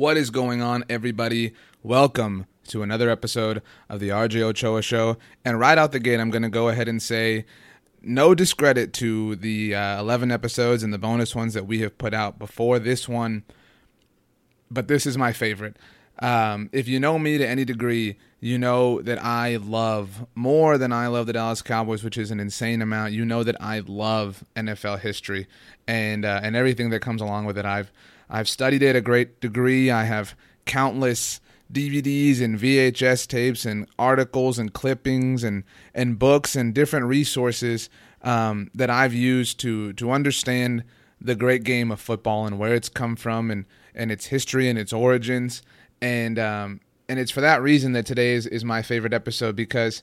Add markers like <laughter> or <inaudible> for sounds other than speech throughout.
What is going on, everybody? Welcome to another episode of the RJ Ochoa Show. And right out the gate, I'm going to go ahead and say no discredit to the uh, 11 episodes and the bonus ones that we have put out before this one, but this is my favorite. Um, if you know me to any degree, you know that I love more than I love the Dallas Cowboys, which is an insane amount. You know that I love NFL history and uh, and everything that comes along with it. I've I've studied it a great degree. I have countless DVDs and VHS tapes and articles and clippings and and books and different resources um, that I've used to to understand the great game of football and where it's come from and and its history and its origins and um, and it's for that reason that today is, is my favorite episode because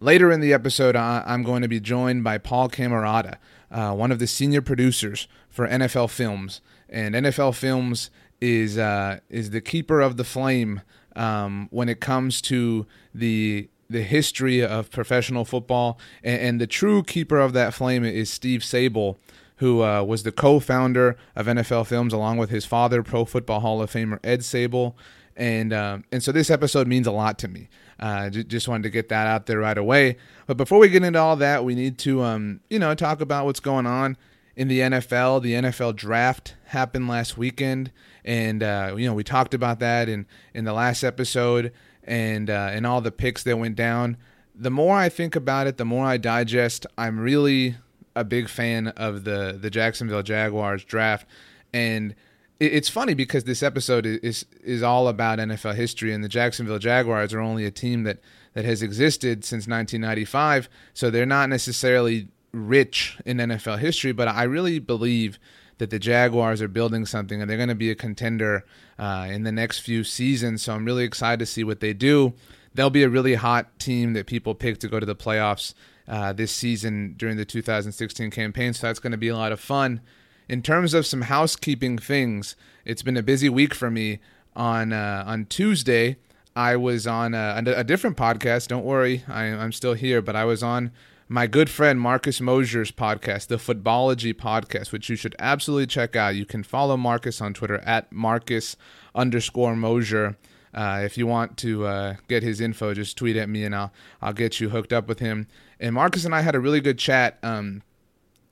later in the episode I, am going to be joined by Paul Camarata, uh, one of the senior producers for NFL Films, and NFL Films is uh, is the keeper of the flame um, when it comes to the the history of professional football, and, and, the true keeper of that flame is Steve Sabol. who uh, was the co-founder of NFL Films along with his father, Pro Football Hall of Famer Ed Sabol and um, and so this episode means a lot to me. Uh, j- just wanted to get that out there right away. But before we get into all that, we need to um, you know talk about what's going on in the NFL. The NFL draft happened last weekend, and uh, you know we talked about that in in the last episode, and uh, and all the picks that went down. The more I think about it, the more I digest. I'm really a big fan of the the Jacksonville Jaguars draft, and it's funny because this episode is is all about NFL history, and the Jacksonville Jaguars are only a team that that has existed since 1995, so they're not necessarily rich in NFL history. But I really believe that the Jaguars are building something, and they're going to be a contender uh, in the next few seasons. So I'm really excited to see what they do. They'll be a really hot team that people pick to go to the playoffs uh, this season during the 2016 campaign. So that's going to be a lot of fun in terms of some housekeeping things, it's been a busy week for me. On uh, on Tuesday, I was on a, a different podcast. Don't worry, I, am still here, but I was on my good friend Marcus Mosher's podcast, the Footballogy podcast, which you should absolutely check out. You can follow Marcus on Twitter at Marcus underscore Mosier. Uh, if you want to uh, get his info, just tweet at me and I'll I'll get you hooked up with him. And Marcus and I had a really good chat. Um,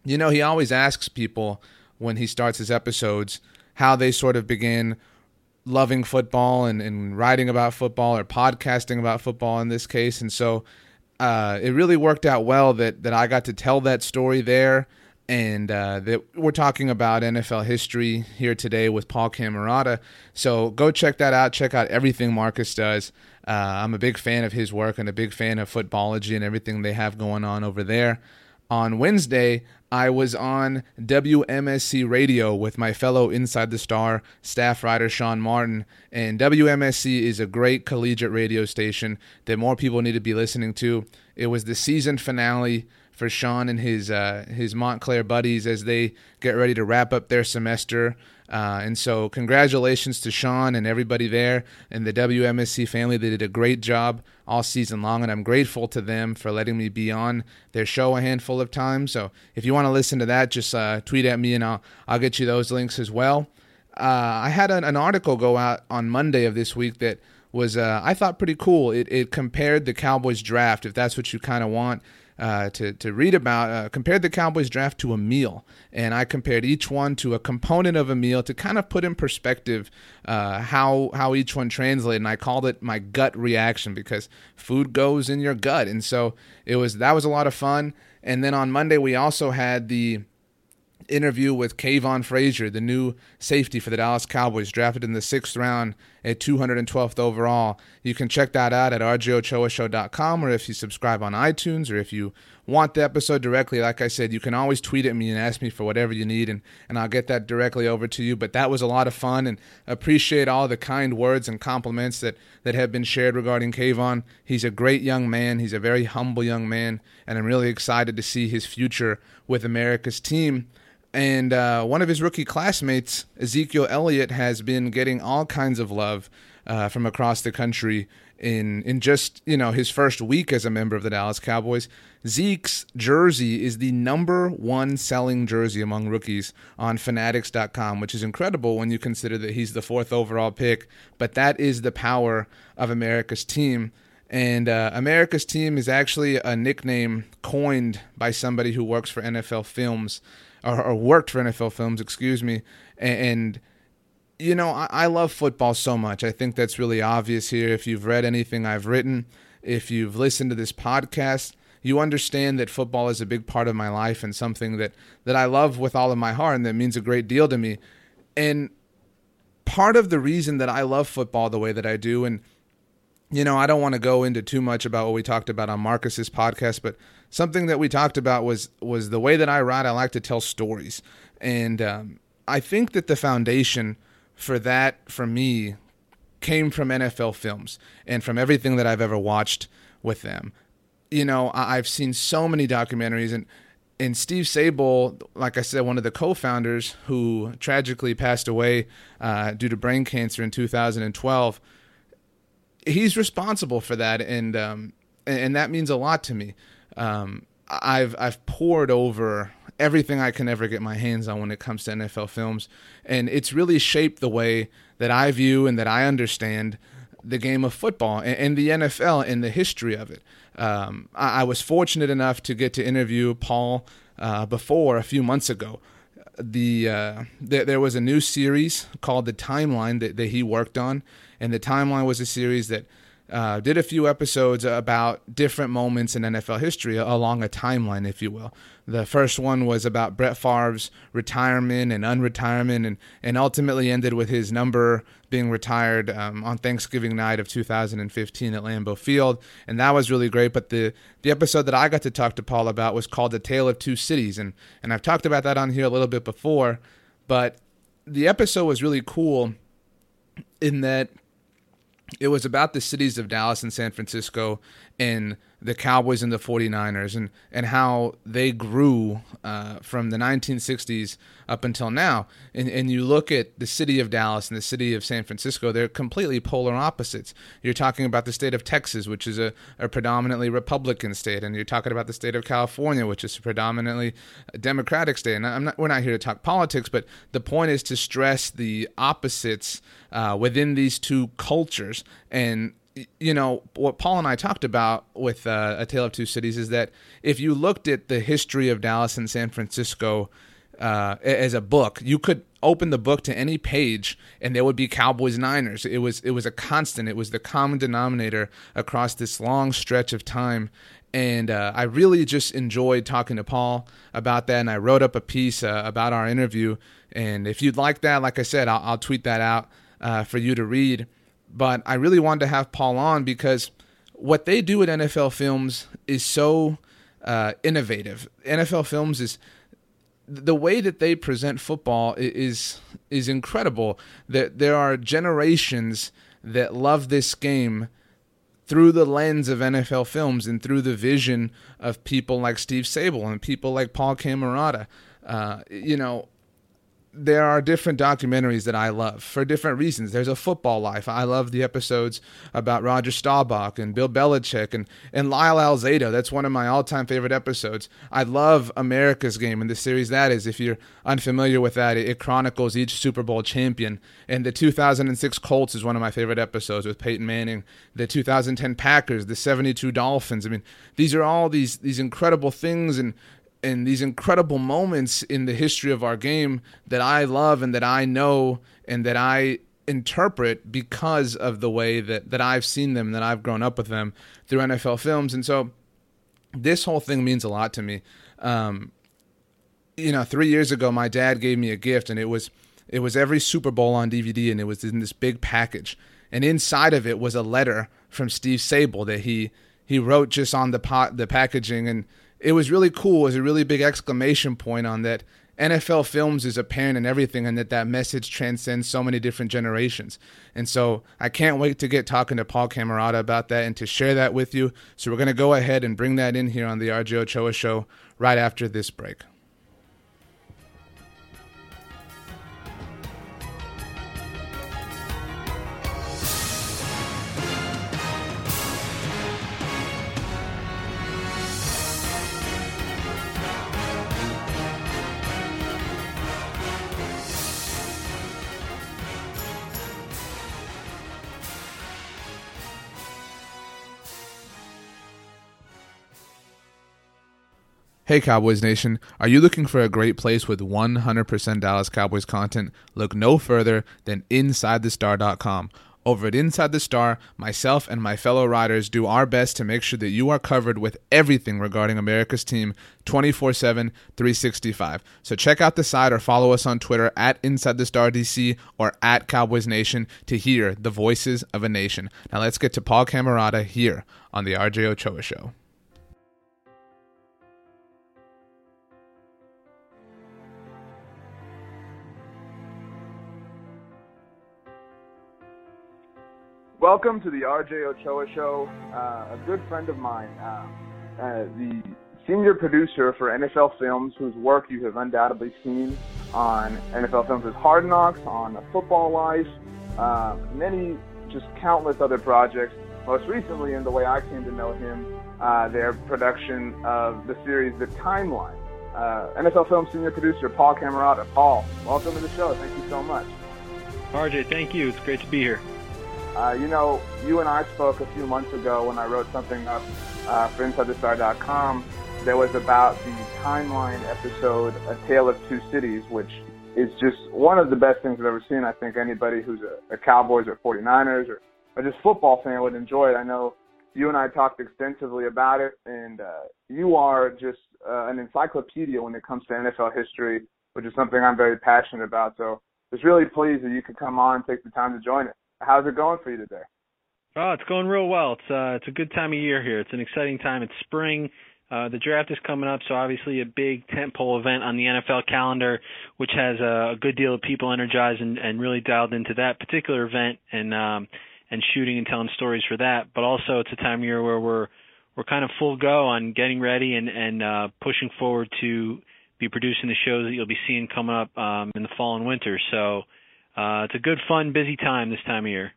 you know, he always asks people when he starts his episodes how they sort of begin loving football and, and writing about football or podcasting about football in this case. And so uh, it really worked out well that, that I got to tell that story there. And uh, that we're talking about NFL history here today with Paul Camarata. So go check that out. Check out everything Marcus does. Uh, I'm a big fan of his work and a big fan of footballogy and everything they have going on over there. On Wednesday, I was on WMSC radio with my fellow Inside the Star staff writer Sean Martin. And WMSC is a great collegiate radio station that more people need to be listening to. It was the season finale for Sean and his uh, his Montclair buddies as they get ready to wrap up their semester. Uh, and so, congratulations to Sean and everybody there and the WMSC family. They did a great job all season long, and I'm grateful to them for letting me be on their show a handful of times. So, if you want to listen to that, just uh, tweet at me and I'll, I'll get you those links as well. Uh, I had an, an, article go out on Monday of this week that was, uh, I thought, pretty cool. It, it compared the Cowboys draft, if that's what you kind of want uh, to, to read about, uh, compared the Cowboys draft to a meal. And I compared each one to a component of a meal to kind of put in perspective uh, how, how each one translated. And I called it my gut reaction because food goes in your gut. And so it was that was a lot of fun. And then on Monday, we also had the interview with Kavon Frazier, the new safety for the Dallas Cowboys, drafted in the sixth round at 212th overall. You can check that out at rjochoashow.com or if you subscribe on iTunes or if you want the episode directly, like I said, you can always tweet at me and ask me for whatever you need and, and I'll get that directly over to you. But that was a lot of fun and appreciate all the kind words and compliments that, that have been shared regarding Kavon. He's a great young man. He's a very humble young man, and I'm really excited to see his future with America's team. And uh, one of his rookie classmates, Ezekiel Elliott, has been getting all kinds of love uh, from across the country in in just you know his first week as a member of the Dallas Cowboys. Zeke's jersey is the number one selling jersey among rookies on Fanatics.com, which is incredible when you consider that he's the fourth overall pick. But that is the power of America's team. And uh, America's team is actually a nickname coined by somebody who works for NFL Films, or, or worked for NFL Films, excuse me. And, and you know, I, I, love football so much. I think that's really obvious here. If you've read anything I've written, if you've listened to this podcast, you understand that football is a big part of my life and something that, that I love with all of my heart and that means a great deal to me. And part of the reason that I love football the way that I do, and you know, I don't want to go into too much about what we talked about on Marcus's podcast, but something that we talked about was was the way that I write. I like to tell stories, and um, I think that the foundation for that for me came from NFL films and from everything that I've ever watched with them. You know, I've seen so many documentaries and and Steve Sabol, like I said, one of the co-founders who tragically passed away uh, due to brain cancer in 2012. He's responsible for that, and um, and that means a lot to me. Um, I've I've poured over everything I can ever get my hands on when it comes to NFL films. And it's really shaped the way that I view and that I understand the game of football and, and the NFL and the history of it. Um, I, I, was fortunate enough to get to interview Paul uh, before a few months ago. The uh, th- there was a new series called The Timeline that, that he worked on, and the Timeline was a series that uh, did a few episodes about different moments in NFL history along a timeline, if you will. The first one was about Brett Favre's retirement and unretirement, and, and ultimately ended with his number being retired um, on Thanksgiving night of 2015 at Lambeau Field, and that was really great. But the the episode that I got to talk to Paul about was called "The Tale of Two Cities," and and I've talked about that on here a little bit before, but the episode was really cool in that it was about the cities of Dallas and San Francisco and the Cowboys and the 49ers and, and how they grew uh, from the 1960s up until now. And, and you look at the city of Dallas and the city of San Francisco, they're completely polar opposites. You're talking about the state of Texas, which is a, a predominantly Republican state, and you're talking about the state of California, which is a predominantly Democratic state. And not, we're not here to talk politics, but the point is to stress the opposites uh, within these two cultures. And you know what Paul and I talked about with uh, A Tale of Two Cities is that if you looked at the history of Dallas and San Francisco uh, as a book, you could open the book to any page and there would be Cowboys Niners. It was it was a constant. It was the common denominator across this long stretch of time. And uh, I really just enjoyed talking to Paul about that. And I wrote up a piece uh, about our interview. And if you'd like that, like I said, I'll, I'll tweet that out uh, for you to read but I really wanted to have Paul on because what they do at NFL Films is so uh, innovative. NFL Films is the way that they present football is is incredible. That there are generations that love this game through the lens of NFL films and through the vision of people like Steve Sabol and people like Paul Camarata. Uh, you know, there are different documentaries that I love for different reasons. There's a football life. I love the episodes about Roger Staubach and Bill Belichick and, and Lyle Alzado. That's one of my all time favorite episodes. I love America's Game and the series that is. If you're unfamiliar with that, it, it chronicles each Super Bowl champion. And the 2006 Colts is one of my favorite episodes with Peyton Manning. The 2010 Packers, the 72 Dolphins. I mean, these are all these these incredible things and and these incredible moments in the history of our game that I love and that I know and that I interpret because of the way that, that I've seen them, that I've grown up with them through NFL films. And so this whole thing means a lot to me. Um, you know, three years ago, my dad gave me a gift, and it was it was every Super Bowl on DVD, and it was in this big package. And inside of it was a letter from Steve Sabol that he he wrote just on the pot the packaging and it was really cool. It was a really big exclamation point on that. NFL Films is apparent in everything, and that that message transcends so many different generations. And so I can't wait to get talking to Paul Camarata about that and to share that with you. So we're going to go ahead and bring that in here on the RJ Ochoa Show right after this break. Hey Cowboys Nation, are you looking for a great place with 100% Dallas Cowboys content? Look no further than InsideTheStar.com. Over at Inside the Star, myself and my fellow writers do our best to make sure that you are covered with everything regarding America's team 24 7, 365. So check out the site or follow us on Twitter at Inside the Star DC or at Cowboys Nation to hear the voices of a nation. Now let's get to Paul Camarata here on the RJ Ochoa Show. Welcome to the RJ Ochoa Show. Uh, a good friend of mine, uh, uh, the senior producer for NFL Films, whose work you have undoubtedly seen on NFL Films' Hard Knocks, on Football Life, uh, many, just countless other projects. Most recently, in the way I came to know him, uh, their production of the series The Timeline. Uh, NFL Films senior producer Paul Camarata. Paul, welcome to the show. Thank you so much. RJ, thank you. It's great to be here. Uh, you know, you and I spoke a few months ago when I wrote something up uh, for InsideTheStar.com that was about the timeline episode, A Tale of Two Cities, which is just one of the best things I've ever seen. I think anybody who's a, a Cowboys or 49ers or, or just football fan would enjoy it. I know you and I talked extensively about it, and uh, you are just uh, an encyclopedia when it comes to NFL history, which is something I'm very passionate about. So just really pleased that you could come on and take the time to join it. How's it going for you today? Oh, it's going real well. It's uh it's a good time of year here. It's an exciting time. It's spring. Uh, the draft is coming up, so obviously a big tentpole event on the NFL calendar, which has a, a good deal of people energized and, and really dialed into that particular event and um, and shooting and telling stories for that. But also, it's a time of year where we're we're kind of full go on getting ready and and uh, pushing forward to be producing the shows that you'll be seeing coming up um, in the fall and winter. So uh, it's a good, fun, busy time this time of year.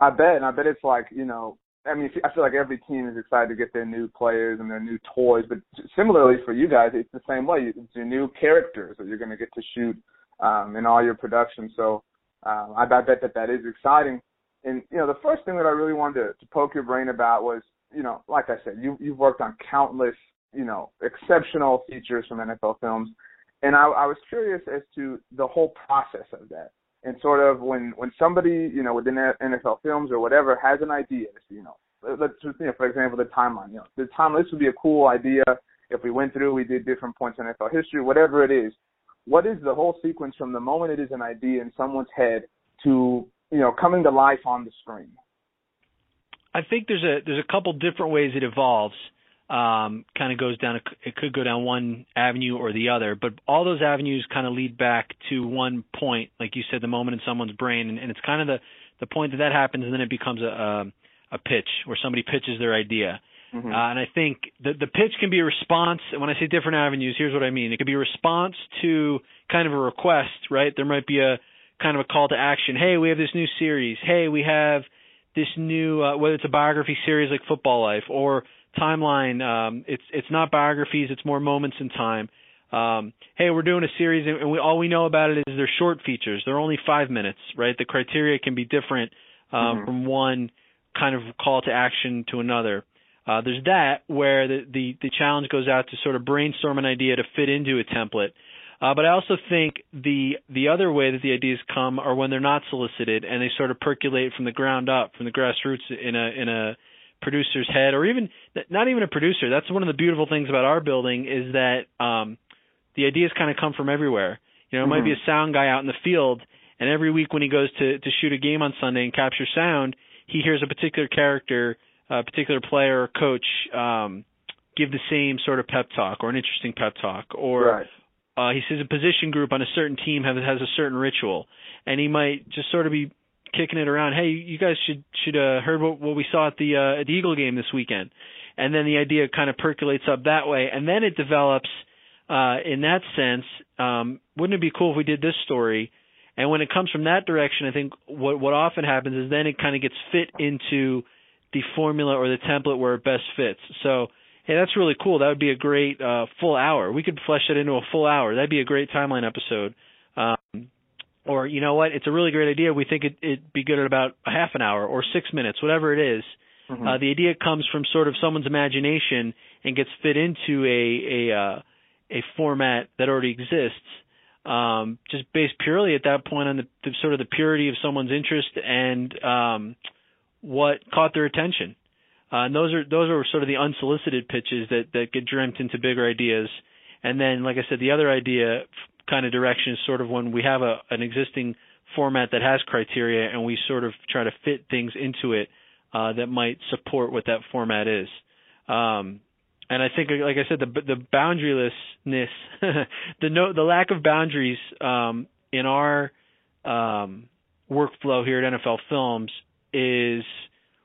I bet, and I bet it's like you know. I mean, I feel like every team is excited to get their new players and their new toys, but similarly for you guys, it's the same way. It's your new characters that you're going to get to shoot um, in all your production. So um, I, I bet that that is exciting. And you know, the first thing that I really wanted to, to poke your brain about was, you know, like I said, you you've worked on countless, you know, exceptional features from NFL films, and I, I was curious as to the whole process of that and sort of when when somebody you know within NFL films or whatever has an idea, you know, let's you know, for example the timeline. You know, the timeline. This would be a cool idea if we went through, we did different points in NFL history, whatever it is. What is the whole sequence from the moment it is an idea in someone's head to you know coming to life on the screen? I think there's a there's a couple different ways it evolves um, kind of goes down. It could go down one avenue or the other, but all those avenues kind of lead back to one point, like you said, the moment in someone's brain, and, and it's kind of the the point that that happens, and then it becomes a a, a pitch where somebody pitches their idea. Mm-hmm. Uh, and I think the the pitch can be a response. And when I say different avenues, here's what I mean. It could be a response to kind of a request, right? There might be a kind of a call to action. Hey, we have this new series. Hey, we have this new uh, whether it's a biography series like Football Life or timeline. Um, it's it's not biographies; it's more moments in time. Um, hey, we're doing a series, and we, all we know about it is they're short features. They're only five minutes, right? The criteria can be different um, mm-hmm. from one kind of call to action to another. Uh, there's that where the, the the challenge goes out to sort of brainstorm an idea to fit into a template. Uh, but I also think the the other way that the ideas come are when they're not solicited and they sort of percolate from the ground up, from the grassroots in a in a producer's head or even not even a producer. That's one of the beautiful things about our building is that um the ideas kind of come from everywhere. You know, it mm-hmm. might be mm-hmm. a sound guy out in the field and every week when he goes to to shoot a game on Sunday and capture sound, he hears a particular character, a particular player or coach um give the same sort of pep talk or an interesting pep talk or right. uh he sees a position group on a certain team has has a certain ritual and he might just sort of be kicking it around. Hey, you guys should should uh, heard what, what we saw at the uh, at the Eagle game this weekend, and then the idea kind of percolates up that way, and then it develops uh, in that sense. Um, wouldn't it be cool if we did this story? And when it comes from that direction, I think what what often happens is then it kind of gets fit into the formula or the template where it best fits. So hey, that's really cool. That would be a great uh, full hour. We could flesh it into a full hour. That'd be a great timeline episode. Or you know what, it's a really great idea. We think it, it'd be good at about a half an hour or six minutes, whatever it is. Mm-hmm. Uh, the idea comes from sort of someone's imagination and gets fit into a a uh, a format that already exists, um, just based purely at that point on the, the, sort of the purity of someone's interest and um, what caught their attention. Uh, and those are those are sort of the unsolicited pitches that that get dreamt into bigger ideas. And then, like I said, the other idea kind of direction is sort of when we have a an existing format that has criteria and we sort of try to fit things into it uh, that might support what that format is. Um, and I think, like I said, the the boundarylessness, <laughs> the no, the lack of boundaries um, in our um, workflow here at NFL Films is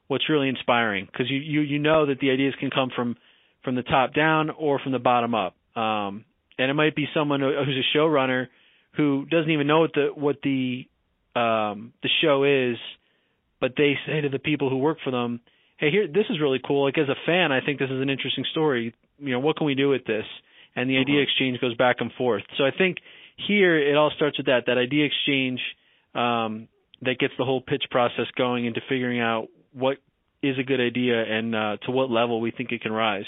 what's really inspiring because you, you you know that the ideas can come from from the top down or from the bottom up. Um, and it might be someone who's a showrunner who doesn't even know what the what the um, the show is, but they say to the people who work for them, hey, here, this is really cool. Like as a fan, I think this is an interesting story. You know, what can we do with this? And the idea mm-hmm. exchange goes back and forth. So I think here it all starts with that, that idea exchange um, that gets the whole pitch process going into figuring out what is a good idea and uh, to what level we think it can rise.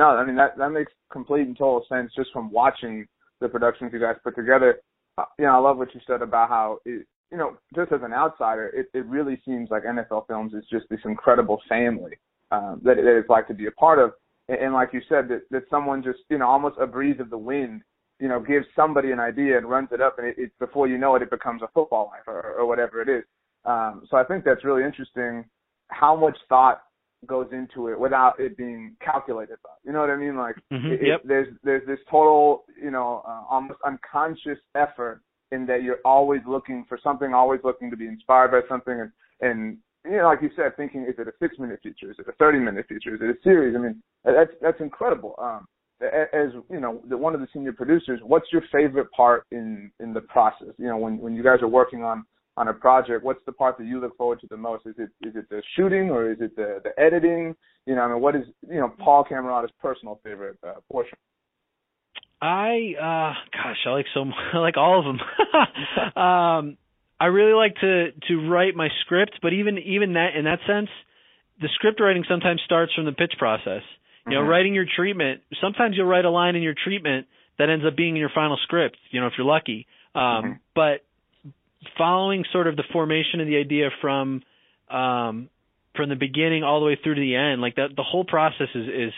No, I mean that that makes complete and total sense just from watching the productions you guys put together. Uh, you know, I love what you said about how it, you know, just as an outsider, it, it really seems like NFL Films is just this incredible family um, that, that it's like to be a part of. And, and like you said, that, that someone just, you know, almost a breeze of the wind, you know, gives somebody an idea and runs it up, and it, it before you know it, it becomes a football life or, or whatever it is. Um, so I think that's really interesting. How much thought goes into it without it being calculated by. You know what I mean? Like mm-hmm, it, yep. there's there's this total, you know, uh, almost unconscious effort in that you're always looking for something, always looking to be inspired by something, and and you know, like you said, thinking is it a six minute feature, is it a thirty minute feature, is it a series? I mean, that's that's incredible. Um, as you know, the, one of the senior producers, what's your favorite part in in the process? You know, when when you guys are working on on a project, what's the part that you look forward to the most? Is it is it the shooting or is it the the editing? You know, I mean, what is you know Paul Camarata's personal favorite uh, portion? I uh gosh, I like so <laughs> I like all of them. <laughs> um I really like to to write my script, but even even that in that sense, the script writing sometimes starts from the pitch process. You know, mm-hmm. writing your treatment, sometimes you'll write a line in your treatment that ends up being in your final script, you know, if you're lucky. Um mm-hmm. but following sort of the formation of the idea from um from the beginning all the way through to the end, like that the whole process is is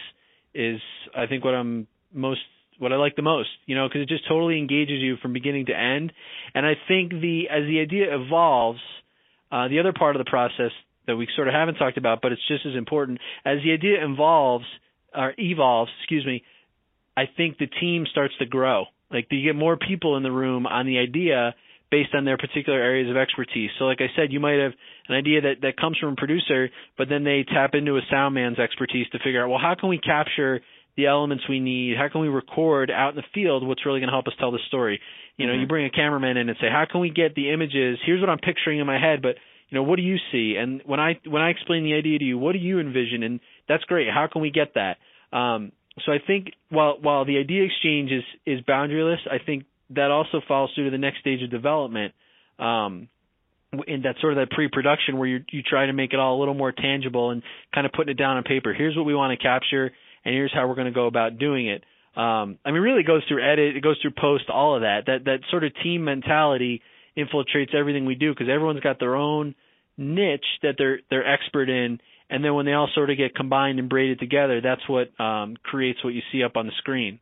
is I think what I'm most what I like the most, you know, because it just totally engages you from beginning to end. And I think the as the idea evolves, uh, the other part of the process that we sort of haven't talked about, but it's just as important as the idea evolves or evolves, excuse me. I think the team starts to grow. Like you get more people in the room on the idea based on their particular areas of expertise. So like I said, you might have an idea that, that comes from a producer, but then they tap into a sound man's expertise to figure out, well, how can we capture the elements we need? How can we record out in the field what's really going to help us tell the story? You know, mm-hmm. you bring a cameraman in and say, how can we get the images? Here's what I'm picturing in my head, but you know, what do you see? And when I when I explain the idea to you, what do you envision? And that's great. How can we get that? Um, so I think while while the idea exchange is is boundaryless, I think that also follows through to the next stage of development. Um, in that sort of that pre-production where you you try to make it all a little more tangible and kind of putting it down on paper. Here's what we want to capture and here's how we're going to go about doing it. Um, I mean, really it goes through edit, it goes through post, all of that. That that sort of team mentality infiltrates everything we do because everyone's got their own niche that they're they're expert in, and then when they all sort of get combined and braided together, that's what um, creates what you see up on the screen.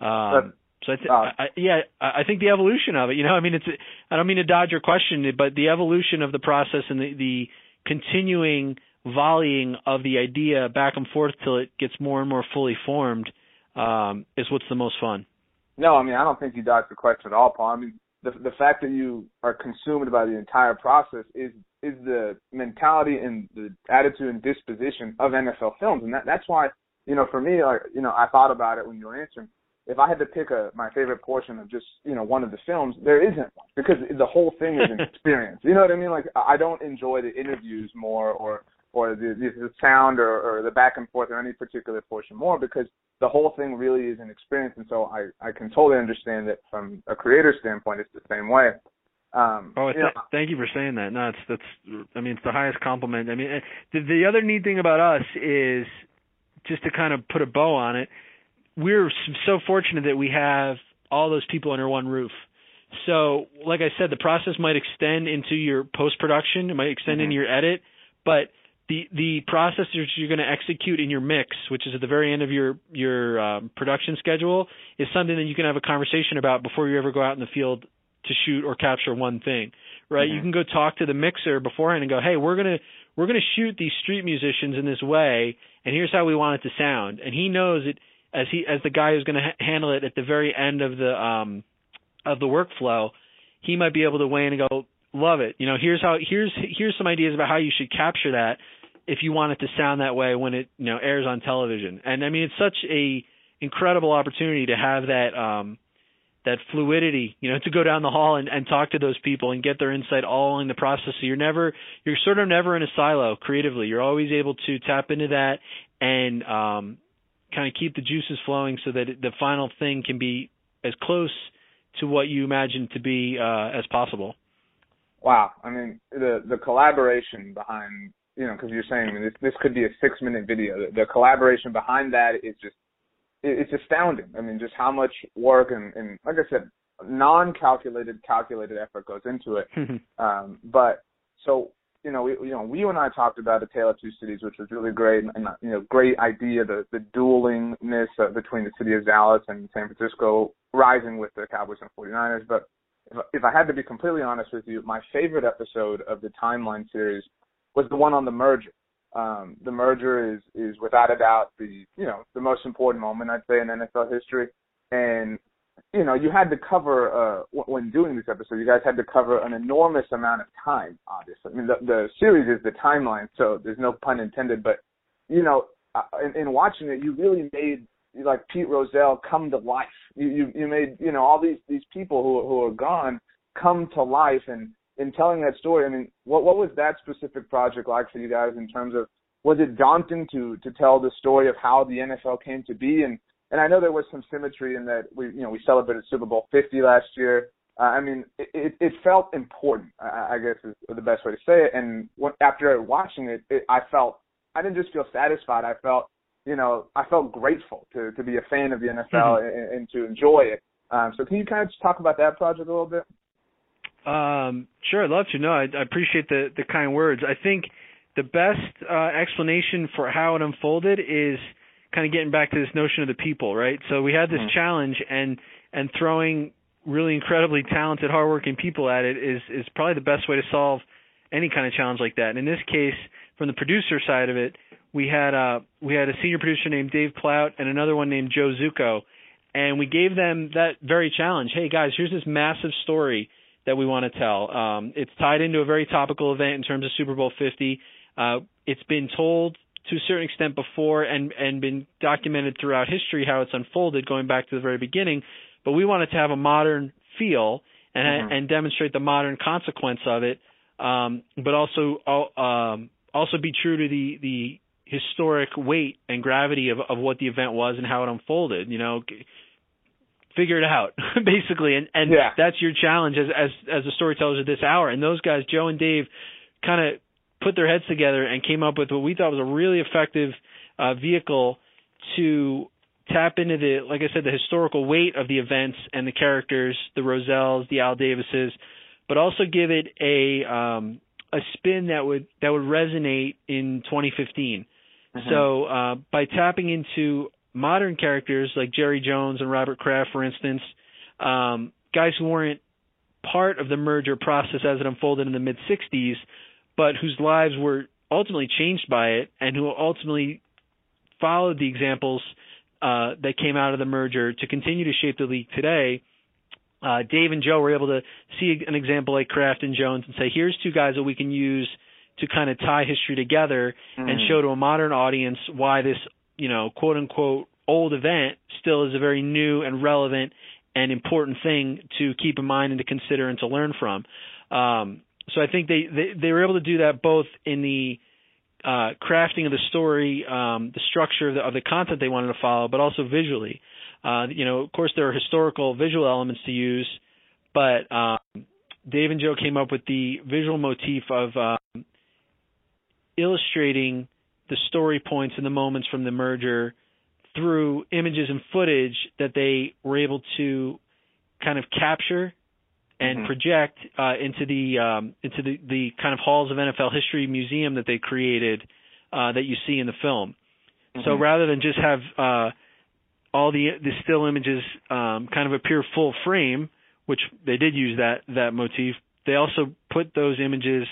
Um, so I, th- uh, yeah, I think the evolution of it. You know, I mean, it's I don't mean to dodge your question, but the evolution of the process and the, the continuing volleying of the idea back and forth till it gets more and more fully formed um, is what's the most fun. No, I mean I don't think you dodged the question at all, Paul. I mean the the fact that you are consumed by the entire process is is the mentality and the attitude and disposition of NFL films, and that that's why you know for me like you know I thought about it when you were answering. If I had to pick a my favorite portion of just you know one of the films, there isn't one because the whole thing is an <laughs> experience. You know what I mean? Like I don't enjoy the interviews more or or the, the sound or, or the back and forth or any particular portion more because the whole thing really is an experience. And so I, I can totally understand that from a creator standpoint, it's the same way. Um, oh, th- thank you for saying that. No, it's that's. I mean, it's the highest compliment. I mean, eh, the, the other neat thing about us is just to kind of put a bow on it. We're so fortunate that we have all those people under one roof. So, like I said, the process might extend into your post production, it might extend mm-hmm. into your edit, but the the process that you're going to execute in your mix, which is at the very end of your your um, production schedule, is something that you can have a conversation about before you ever go out in the field to shoot or capture one thing, right? Mm-hmm. You can go talk to the mixer beforehand and go, hey, we're gonna we're gonna shoot these street musicians in this way, and here's how we want it to sound, and he knows it as he as the guy who's going to ha- handle it at the very end of the um of the workflow, he might be able to weigh in and go, love it. You know, here's how here's here's some ideas about how you should capture that if you want it to sound that way when it you know airs on television. And I mean, it's such a incredible opportunity to have that um that fluidity, you know, to go down the hall and, and talk to those people and get their insight all along the process. So you're never, you're sort of never in a silo creatively. You're always able to tap into that and um, kind of keep the juices flowing so that the final thing can be as close to what you imagine to be uh, as possible. Wow, I mean the the collaboration behind you know because you're saying this this could be a six minute video. The, the collaboration behind that is just it's astounding. I mean, just how much work and, and like I said, non-calculated, calculated effort goes into it. <laughs> um, but so you know, we you know, we and I talked about the Tale of Two Cities, which was really great, and you know, great idea, the the duelingness uh, between the city of Dallas and San Francisco, rising with the Cowboys and 49ers. But if, if I had to be completely honest with you, my favorite episode of the Timeline series was the one on the merger um, the merger is is without a doubt the you know the most important moment I'd say in NFL history, and you know you had to cover uh, when doing this episode, you guys had to cover an enormous amount of time. Obviously, I mean the the series is the timeline, so there's no pun intended. But you know, uh, in, in watching it, you really made like Pete Rozelle come to life. You you you made you know all these these people who who are gone come to life and in telling that story, I mean, what what was that specific project like for you guys in terms of was it daunting to to tell the story of how the NFL came to be and and I know there was some symmetry in that we you know we celebrated Super Bowl 50 last year. Uh, I mean, it, it, it felt important. I, I guess is the best way to say it. And when, after watching it, it, I felt I didn't just feel satisfied. I felt you know I felt grateful to to be a fan of the NFL mm-hmm. and, and to enjoy it. Um, so can you kind of just talk about that project a little bit? Um, sure, I'd love to. No, I, I appreciate the the kind words. I think the best uh, explanation for how it unfolded is kind of getting back to this notion of the people, right? So we had this mm-hmm. challenge, and and throwing really incredibly talented, hardworking people at it is is probably the best way to solve any kind of challenge like that. And in this case, from the producer side of it, we had uh we had a senior producer named Dave Plaut and another one named Joe Zuko, and we gave them that very challenge. Hey guys, here's this massive story that we want to tell. Um, it's tied into a very topical event in terms of Super Bowl 50. Uh, it's been told to a certain extent before and and been documented throughout history how it's unfolded going back to the very beginning. But we wanted to have a modern feel and mm-hmm. and demonstrate the modern consequence of it, um, but also um, also be true to the the historic weight and gravity of of what the event was and how it unfolded. You know, figure it out <laughs> basically and and yeah. that's your challenge as as as the storytellers of this hour and those guys joe and dave kind of put their heads together and came up with what we thought was a really effective uh vehicle to tap into the like i said the historical weight of the events and the characters the rozelles the al davises but also give it a um a spin that would that would resonate in 2015 mm-hmm. so uh by tapping into modern characters like Jerry Jones and Robert Kraft, for instance, um, guys who weren't part of the merger process as it unfolded in the mid 60s, but whose lives were ultimately changed by it and who ultimately followed the examples uh, that came out of the merger to continue to shape the league today. Uh, Dave and Joe were able to see an example like Kraft and Jones and say, here's two guys that we can use to kind of tie history together mm. and show to a modern audience why this you know, quote unquote old event still is a very new and relevant and important thing to keep in mind and to consider and to learn from. Um, so I think they, they they were able to do that both in the uh, crafting of the story, um, the structure of the, of the, content they wanted to follow, but also visually. Uh, you know, of course, there are historical visual elements to use, but um, Dave and Joe came up with the visual motif of um, illustrating the story points and the moments from the merger through images and footage that they were able to kind of capture and Mhm. project uh, into the um, into the, the kind of halls of NFL history museum that they created uh, that you see in the film. So Mhm. rather than just have uh, all the the still images um, kind of appear full frame, which they did use that that motif, they also put those images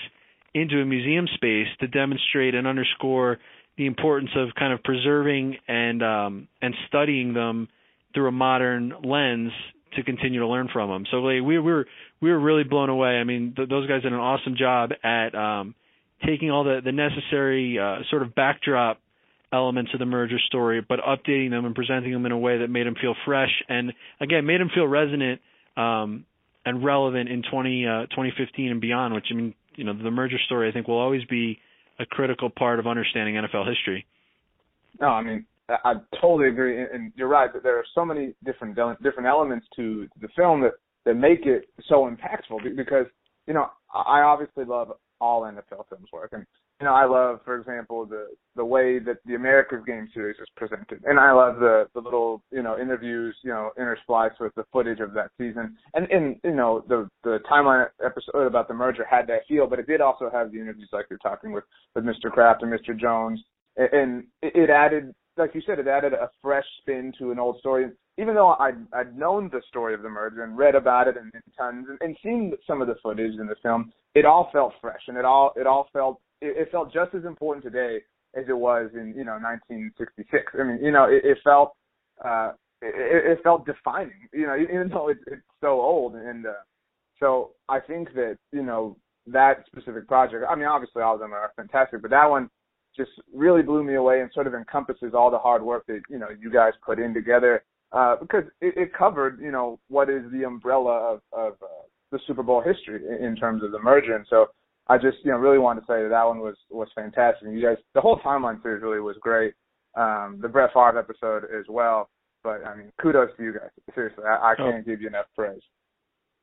into a museum space to demonstrate and underscore the importance of kind of preserving and um, and studying them through a modern lens to continue to learn from them. So we, we were we were really blown away. I mean, th- those guys did an awesome job at um, taking all the the necessary uh, sort of backdrop elements of the merger story, but updating them and presenting them in a way that made them feel fresh and again made them feel resonant um, and relevant in 20, uh, 2015 and beyond. Which I mean, you know, the merger story I think will always be a critical part of understanding NFL history. No, I mean, I, totally agree, and, you're right that there are so many different different elements to the film that that make it so impactful. Because you know, I obviously love all NFL films work, and you know, I love, for example, the the way that the America's Game series is presented, and I love the the little you know interviews, you know, interspliced with the footage of that season, and and you know the the timeline episode about the merger had that feel, but it did also have the interviews like you're talking with with Mr. Kraft and Mr. Jones, and, it added, like you said, it added a fresh spin to an old story. Even though I'd I'd known the story of the merger and read about it and, and tons and, and seen some of the footage in the film, it all felt fresh and it all it all felt it, it felt just as important today as it was in you know 1966. I mean, you know, it, it felt uh, it, it felt defining. You know, even though it's, it's so old, and uh, so I think that you know that specific project. I mean, obviously all of them are fantastic, but that one just really blew me away and sort of encompasses all the hard work that you know you guys put in together uh, because it, it covered you know what is the umbrella of of uh, the Super Bowl history in, in terms of the merger, and so I just you know really wanted to say that that one was was fantastic. You guys, the whole timeline series really was great. Um, the Brett Favre episode as well. But I mean, kudos to you guys. Seriously, I, I can't give you enough praise.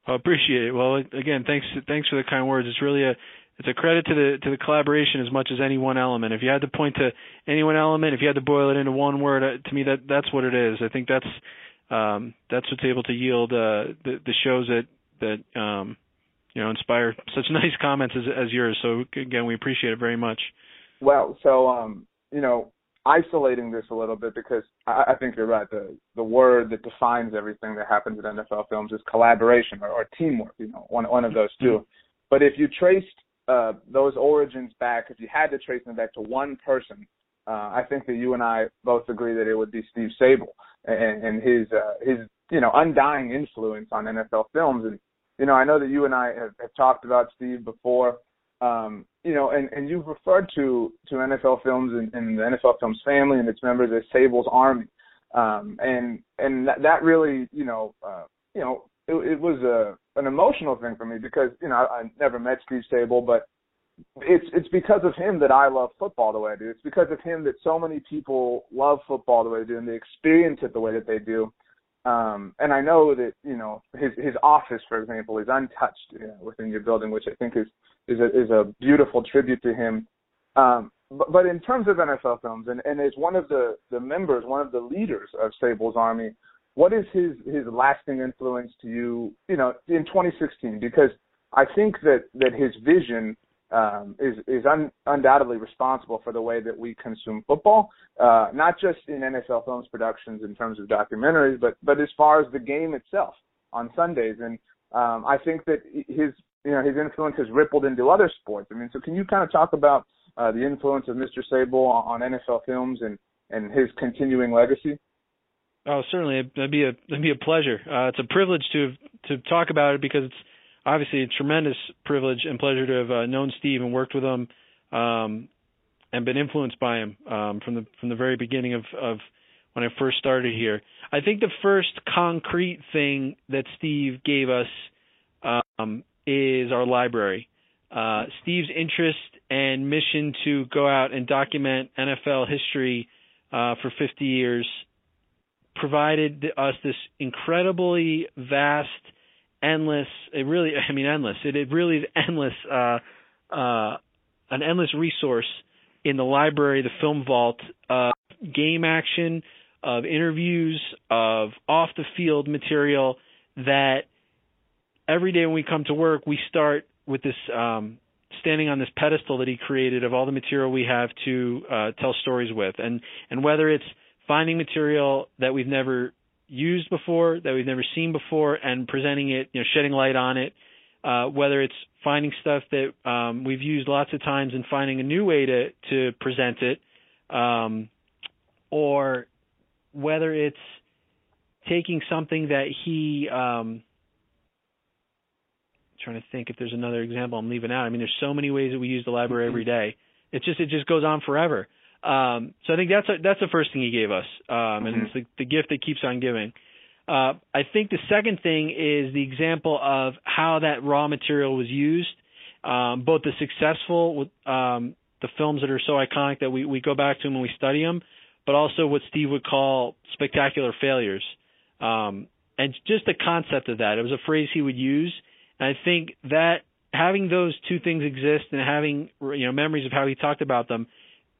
I appreciate it. Well, again, thanks thanks for the kind words. It's really a it's a credit to the to the collaboration as much as any one element. If you had to point to any one element, if you had to boil it into one word, uh, to me that that's what it is. I think that's um, that's what's able to yield uh, the the shows that that um, you know inspire <laughs> such nice comments as as yours. So again, we appreciate it very much. Well, so um, you know, isolating this a little bit because I, I think you're right. The the word that defines everything that happens in NFL films is collaboration or, or teamwork. You know, one one of those 2 But if you traced uh, those origins back, if you had to trace them back to one person, uh, I think that you and I both agree that it would be Steve Sabol and, and his uh, his you know undying influence on NFL films. And you know, I know that you and I have, have talked about Steve before. Um, you know, and, and you've referred to to NFL films and, and the NFL films family and its members as Sabol's Army, um, and and that, that really, you know, uh, you know, it, it was a an emotional thing for me because you know I, I never met Steve Sabol, but it's it's because of him that I love football the way I do. It's because of him that so many people love football the way they do and they experience it the way that they do. Um, and I know that you know his his office, for example, is untouched you know, within your building, which I think is is a is a beautiful tribute to him. Um, but, but in terms of NFL films, and, and as one of the the members, one of the leaders of Sabol's Army, what is his his lasting influence to you? You know, in 2016, because I think that that his vision um, is is un, undoubtedly responsible for the way that we consume football, uh, not just in NFL films productions in terms of documentaries, but but as far as the game itself on Sundays. And um, I think that his you know his influence has rippled into other sports. I mean, so can you kind of talk about uh, the influence of Mr. Sabol on, on NFL films and and his continuing legacy? Oh, certainly, It'd be a that'd be a pleasure. Uh, it's a privilege to to talk about it because it's obviously a tremendous privilege and pleasure to have uh, known Steve and worked with him, um, and been influenced by him um, from the from the very beginning of of when I first started here. I think the first concrete thing that Steve gave us um, is our library. Uh, Steve's interest and mission to go out and document NFL history uh, for 50 years provided us this incredibly vast, endless, it really, I mean, endless, it, it really is endless, uh, uh, an endless resource in the library, the film vault, uh, game action, of interviews, of off the field material that every day when we come to work, we start with this um, standing on this pedestal that he created of all the material we have to uh, tell stories with, and and whether it's finding material that we've never used before, that we've never seen before, and presenting it, you know, shedding light on it, uh, whether it's finding stuff that um, we've used lots of times and finding a new way to to present it, um, or whether it's taking something that he um, trying to think if there's another example I'm leaving out. I mean, there's so many ways that we use the library every day. mm-hmm. It just it just goes on forever. Um, so I think that's a, that's the first thing he gave us, um, mm-hmm. and it's the, the gift that keeps on giving. Uh, I think the second thing is the example of how that raw material was used, um, both the successful with um, the films that are so iconic that we, we go back to them when we study them, but also what Steve would call spectacular failures. Um, and just the concept of that. It was a phrase he would use, and I think that having those two things exist and having you know memories of how he talked about them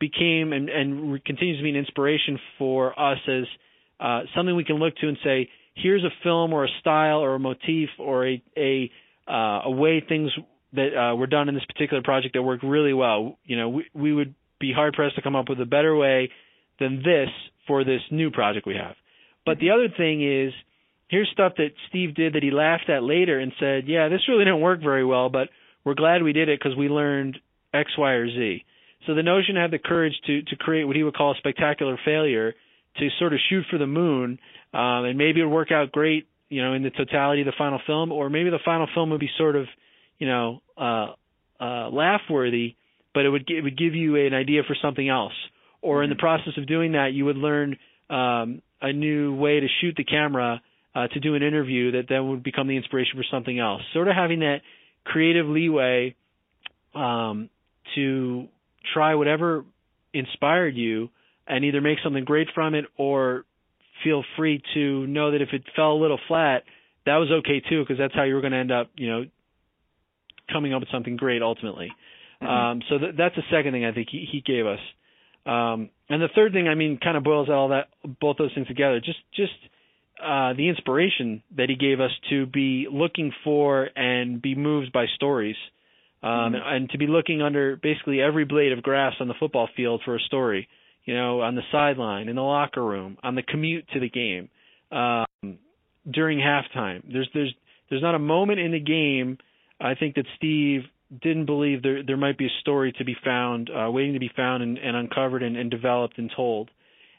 became and, and continues to be an inspiration for us as uh, something we can look to and say, here's a film or a style or a motif or a a, uh, a way things that uh, were done in this particular project that worked really well. You know, we, we would be hard pressed to come up with a better way than this for this new project we have. But the other thing is here's stuff that Steve did that he laughed at later and said, "Yeah, this really didn't work very well, but we're glad we did it because we learned X, Y, or Z." So the notion to have the courage to to create what he would call a spectacular failure, to sort of shoot for the moon, um, and maybe it would work out great, you know, in the totality of the final film, or maybe the final film would be sort of, you know, uh, uh, laugh worthy, but it would it would give you an idea for something else. Or in the mm-hmm. process of doing that, you would learn um, a new way to shoot the camera uh, to do an interview that then would become the inspiration for something else. Sort of having that creative leeway um, to try whatever inspired you and either make something great from it or feel free to know that if it fell a little flat, that was okay too because that's how you were going to end up, you know, coming up with something great ultimately. Mm-hmm. Um, so th- that's the second thing I think he, he gave us. Um, and the third thing, I mean, kind of boils all that both those things together. Just just uh, the inspiration that he gave us to be looking for and be moved by stories, um, mm-hmm. and, to be looking under basically every blade of grass on the football field for a story. You know, on the sideline, in the locker room, on the commute to the game, um, during halftime. There's there's there's not a moment in the game I think that Steve didn't believe there there might be a story to be found, uh, waiting to be found and, and uncovered and, and developed and told.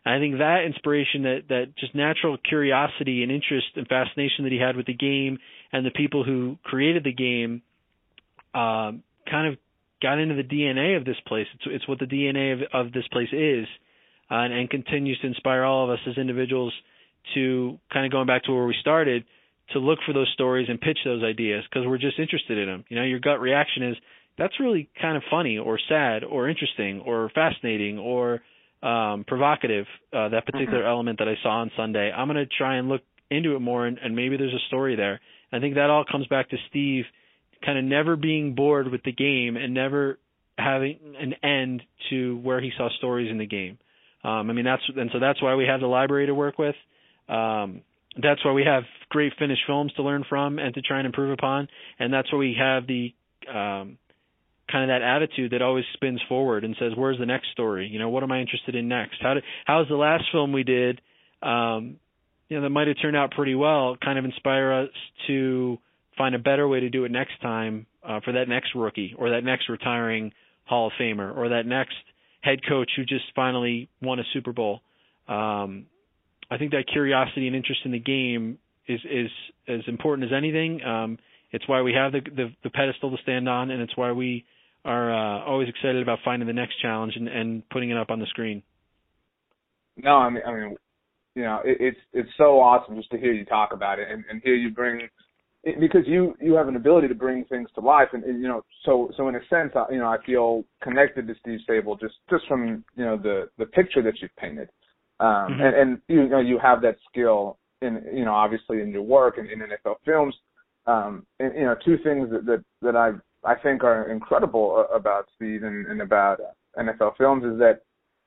And I think that inspiration, that that just natural curiosity and interest and fascination that he had with the game and the people who created the game, um, kind of got into the DNA of this place. It's it's what the DNA of of this place is, uh, and, and continues to inspire all of us as individuals to kind of going back to where we started to look for those stories and pitch those ideas because we're just interested in them. You know, your gut reaction is that's really kind of funny or sad or interesting or fascinating or um, provocative, uh, that particular mm-hmm. element that I saw on Sunday. I'm going to try and look into it more, and, and maybe there's a story there. I think that all comes back to Steve kind of never being bored with the game and never having an end to where he saw stories in the game. Um, I mean, that's and so that's why we have the library to work with. Um, that's why we have great finished films to learn from and to try and improve upon, and that's why we have the um, kind of that attitude that always spins forward and says, "Where's the next story? You know, what am I interested in next? How did how's the last film we did? Um, you know, that might have turned out pretty well. Kind of inspire us to find a better way to do it next time uh, for that next rookie or that next retiring Hall of Famer or that next head coach who just finally won a Super Bowl. Um, I think that curiosity and interest in the game is is as important as anything. Um, it's why we have the, the the pedestal to stand on, and it's why we are uh, always excited about finding the next challenge and, and putting it up on the screen. No, I mean, I mean, you know, it, it's it's so awesome just to hear you talk about it and, and hear you bring it, because you you have an ability to bring things to life, and, and you know, so so in a sense, I, you know, I feel connected to Steve Sabol just just from you know the the picture that you've painted, um, mm-hmm. and, and you know you have that skill in you know obviously in your work and in NFL films. Um, and you know, two things that that that I I think are incredible about Steve and, and about NFL films is that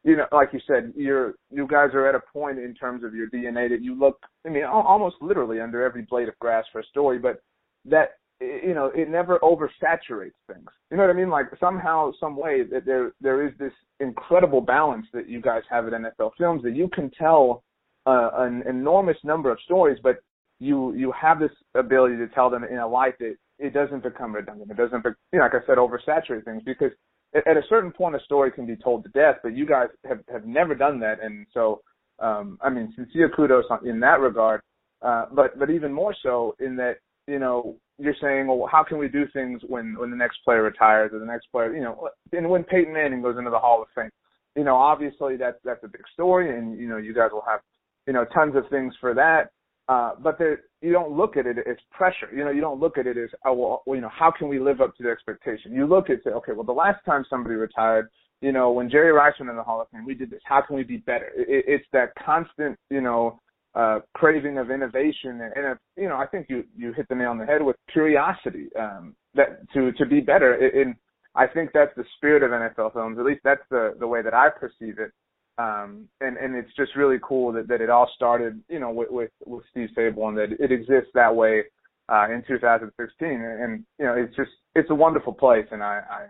you know, like you said, you're you guys are at a point in terms of your DNA that you look, I mean, almost literally under every blade of grass for a story, but that you know it never oversaturates things. You know what I mean? Like somehow, some way that there there is this incredible balance that you guys have at NFL Films that you can tell uh, an enormous number of stories, but you you have this ability to tell them in a light that it doesn't become redundant. It doesn't, be, you know, like I said, oversaturate things because at a certain point a story can be told to death, but you guys have have never done that, and so um, I mean, sincere kudos in that regard. Uh, but but even more so in that you know you're saying, well, how can we do things when when the next player retires or the next player, you know, and when Peyton Manning goes into the Hall of Fame, you know, obviously that's that's a big story, and you know you guys will have you know tons of things for that. Uh, but there, you don't look at it as pressure. You know, you don't look at it as, oh, well, you know, how can we live up to the expectation? You look at, say, okay, well, the last time somebody retired, you know, when Jerry Rice went in the Hall of Fame, we did this. How can we be better? It, it's that constant, you know, uh, craving of innovation, and, and you know, I think you you hit the nail on the head with curiosity um, that to to be better. And I think that's the spirit of NFL films. At least that's the the way that I perceive it um, and and it's just really cool that, that it all started, you know, with with, with Steve Sabol and that it exists that way uh, in 2016. And, and you know, it's just it's a wonderful place, and I, I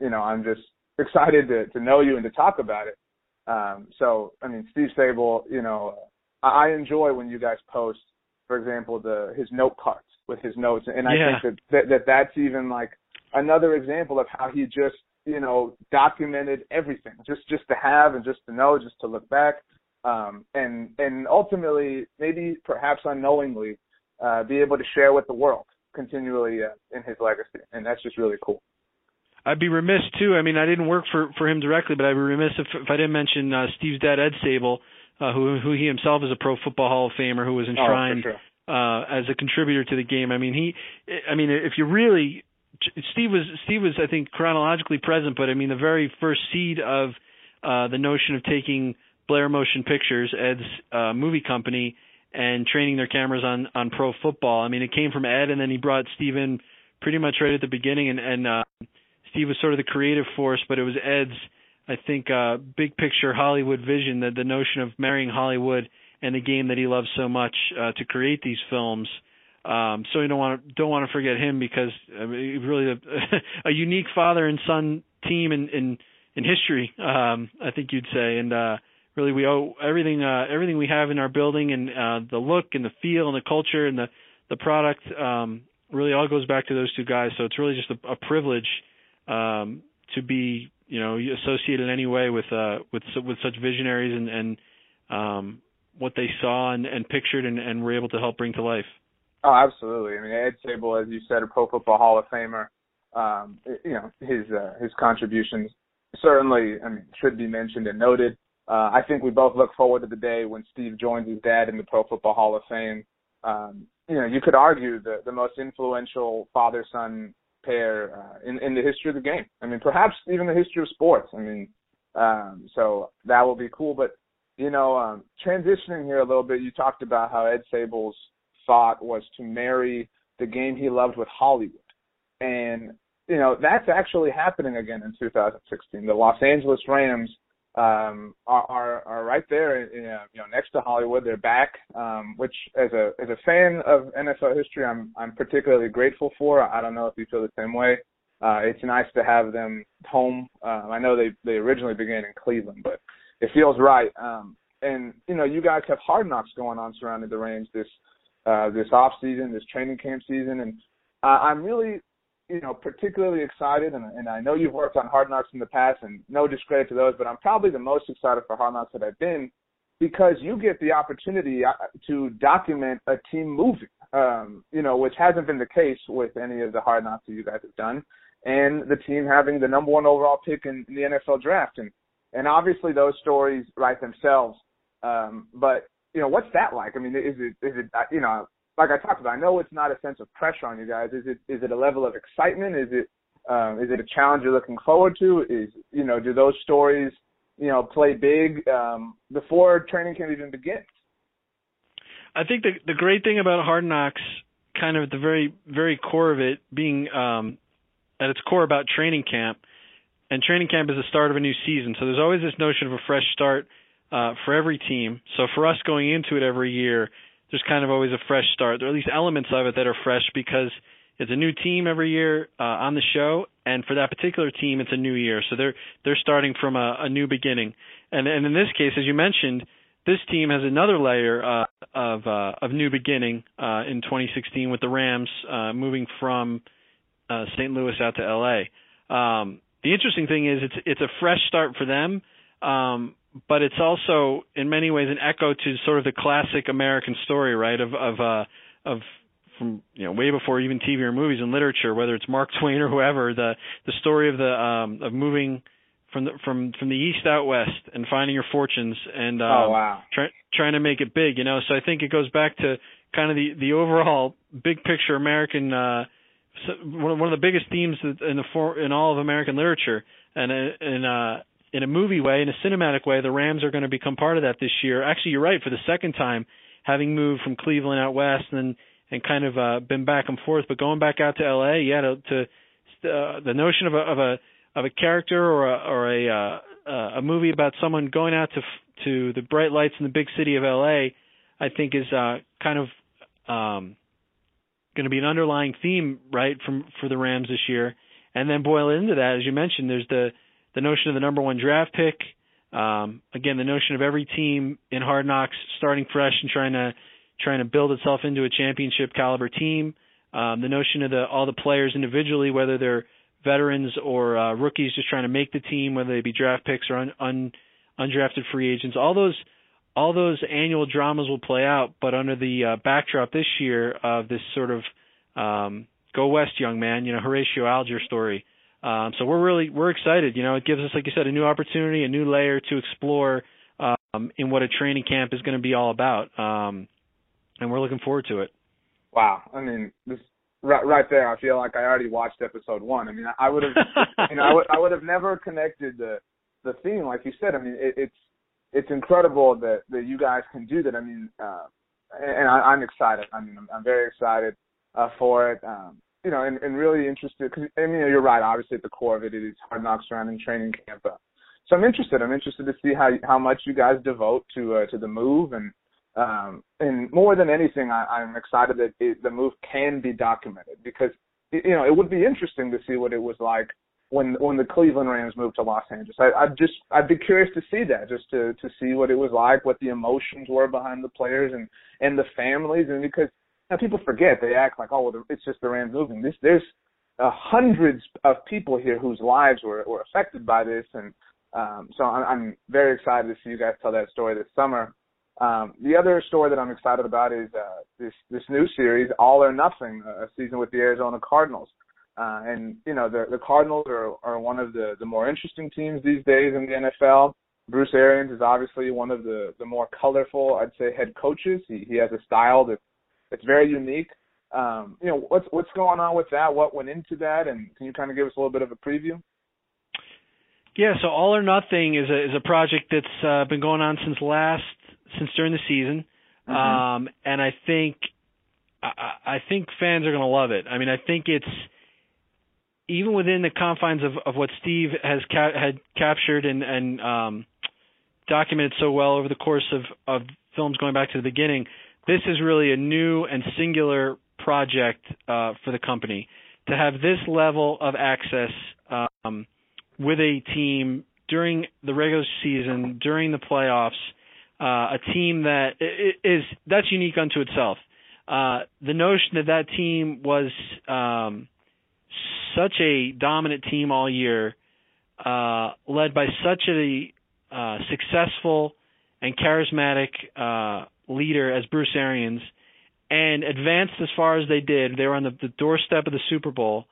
you know, I'm just <laughs> excited to to know you and to talk about it. Um, so I mean, Steve Sabol, you know, I, I enjoy when you guys post, for example, the his note cards with his notes, and I yeah. think that, that that that's even like another example of how he just you know, documented everything just just to have and just to know, just to look back, um, and and ultimately, maybe perhaps unknowingly, uh, be able to share with the world continually uh, in his legacy, and that's just really cool. I'd be remiss too. I mean, I didn't work for for him directly, but I'd be remiss if, if I didn't mention uh, Steve's dad, Ed Sabol, uh, who who he himself is a Pro Football Hall of Famer, who was enshrined oh, sure. uh, as a contributor to the game. I mean, he, I mean, if you really Steve was Steve was I think chronologically present, but I mean the very first seed of uh, the notion of taking Blair Motion Pictures, Ed's uh, movie company, and training their cameras on on pro football. I mean it came from Ed, and then he brought Steve in pretty much right at the beginning, and and uh, Steve was sort of the creative force, but it was Ed's I think uh, big picture Hollywood vision, that the notion of marrying Hollywood and the game that he loves so much uh, to create these films. Um, so you don't want to don't want to forget him because I mean, really a, <laughs> a unique father and son team in in, in history. Um, I think you'd say, and uh, really we owe everything uh, everything we have in our building and uh, the look and the feel and the culture and the the product um, really all goes back to those two guys. So it's really just a, a privilege um, to be you know associated in any way with uh, with with such visionaries and and um, what they saw and, and pictured and, and were able to help bring to life. Oh, absolutely. I mean, Ed Sabol, as you said, a Pro Football Hall of Famer. Um, you know, his uh, his contributions certainly, I mean, should be mentioned and noted. Uh, I think we both look forward to the day when Steve joins his dad in the Pro Football Hall of Fame. Um, you know, you could argue the the most influential father son pair uh, in in the history of the game. I mean, perhaps even the history of sports. I mean, um, so that will be cool. But you know, um, transitioning here a little bit, you talked about how Ed Sabol's thought was to marry the game he loved with Hollywood. And, you know, that's actually happening again in 2016. The Los Angeles Rams um, are, are, are right there, in, you know, next to Hollywood. They're back, um, which as a as a fan of NFL history, I'm I'm particularly grateful for. I don't know if you feel the same way. Uh, it's nice to have them home. Uh, I know they they originally began in Cleveland, but it feels right. Um, and you know, you guys have hard knocks going on surrounding the Rams this uh, this off season, this training camp season, and uh, I'm really, you know, particularly excited. And, and I know you've worked on Hard Knocks in the past, and no discredit to those, but I'm probably the most excited for Hard Knocks that I've been because you get the opportunity uh, to document a team moving, um, you know, which hasn't been the case with any of the Hard Knocks that you guys have done, and the team having the number one overall pick in, in the NFL draft, and and obviously those stories write themselves. Um, but you know, what's that like? I mean, is it is it you know, like I talked about, I know it's not a sense of pressure on you guys. Is it is it a level of excitement? Is it um, is it a challenge you're looking forward to? Is you know, do those stories you know play big um, before training camp even begins? I think the the great thing about Hard Knocks, kind of at the very very core of it, being um, at its core about training camp, and training camp is the start of a new season. So there's always this notion of a fresh start uh, for every team. So for us going into it every year, there's kind of always a fresh start, or at least elements of it that are fresh because it's a new team every year uh, on the show, and for that particular team, it's a new year. So they're they're starting from a, a new beginning. And and in this case, as you mentioned, this team has another layer uh, of uh, of new beginning uh, in 2016 with the Rams uh, moving from uh, St. Louis out to LA. Um, the interesting thing is it's it's a fresh start for them, um, but it's also in many ways an echo to sort of the classic American story, right? Of of uh, of from you know way before even TV or movies and literature, whether it's Mark <laughs> Twain or whoever, the the story of the um, of moving from the from from the east out west and finding your fortunes and um, oh wow try, trying to make it big, you know. So I think it goes back to kind of the the overall big picture American. uh one of, one of the biggest themes in the for, in all of American literature, and and uh, in a movie way, in a cinematic way, the Rams are going to become part of that this year. Actually, you're right. For the second time, having moved from Cleveland out west and and kind of uh, been back and forth, but going back out to L.A., yeah, to, to uh, the notion of a of a of a character or a or a uh, uh, a movie about someone going out to to the bright lights in the big city of L.A. I think is uh, kind of um, going to be an underlying theme, right, from for the Rams this year. And then boil into that, as you mentioned, there's the the notion of the number one draft pick. Um, again, the notion of every team in Hard Knocks starting fresh and trying to trying to build itself into a championship caliber team. Um, the notion of the all the players individually, whether they're veterans or uh, rookies, just trying to make the team, whether they be draft picks or un, un, undrafted free agents. All those all those annual dramas will play out, but under the uh, backdrop this year of this sort of um, go west, young man, you know, Horatio Alger story. Um, so we're really we're excited. You know, it gives us, like you said, a new opportunity, a new layer to explore um, in what a training camp is going to be all about, um, and we're looking forward to it. Wow, I mean, this right right there, I feel like I already watched episode one. I mean, I would have, <laughs> you know, I would I would have never connected the the theme, like you said. I mean, it, it's it's incredible that that you guys can do that. I mean, uh, and I, I'm excited. I mean, I'm, I'm very excited uh, for it. Um, you know, and, and really interested because I mean, you're right. Obviously, at the core of it, it is hard knocks surrounding training camp. Uh, so I'm interested. I'm interested to see how how much you guys devote to uh, to the move, and um, and more than anything, I, I'm excited that it, the move can be documented because you know it would be interesting to see what it was like when when the Cleveland Rams moved to Los Angeles. I, I'd just I'd be curious to see that, just to to see what it was like, what the emotions were behind the players and and the families, and because now people forget they act like oh well it's just the Rams moving. This there's uh, hundreds of people here whose lives were were affected by this, and um, so I'm, I'm very excited to see you guys tell that story this summer. Um, the other story that I'm excited about is uh, this this new series, All or Nothing, a season with the Arizona Cardinals. Uh, and you know the the Cardinals are are one of the the more interesting teams these days in the NFL. Bruce Arians is obviously one of the the more colorful, I'd say, head coaches. He he has a style that it's very unique. Um, you know, what's what's going on with that? What went into that, and can you kind of give us a little bit of a preview? Yeah, so All or Nothing is a is a project that's uh, been going on since last since during the season, mm-hmm. um, and I think I, I think fans are going to love it. I mean, I think it's even within the confines of, of what Steve has ca- had captured and and um, documented so well over the course of of films going back to the beginning this is really a new and singular project uh, for the company to have this level of access um, with a team during the regular season, during the playoffs, uh, a team that is that's unique unto itself. Uh, the notion that that team was um, such a dominant team all year, uh, led by such a uh, successful and charismatic uh, leader as Bruce Arians and advanced as far as they did. They were on the, the doorstep of the Super Bowl.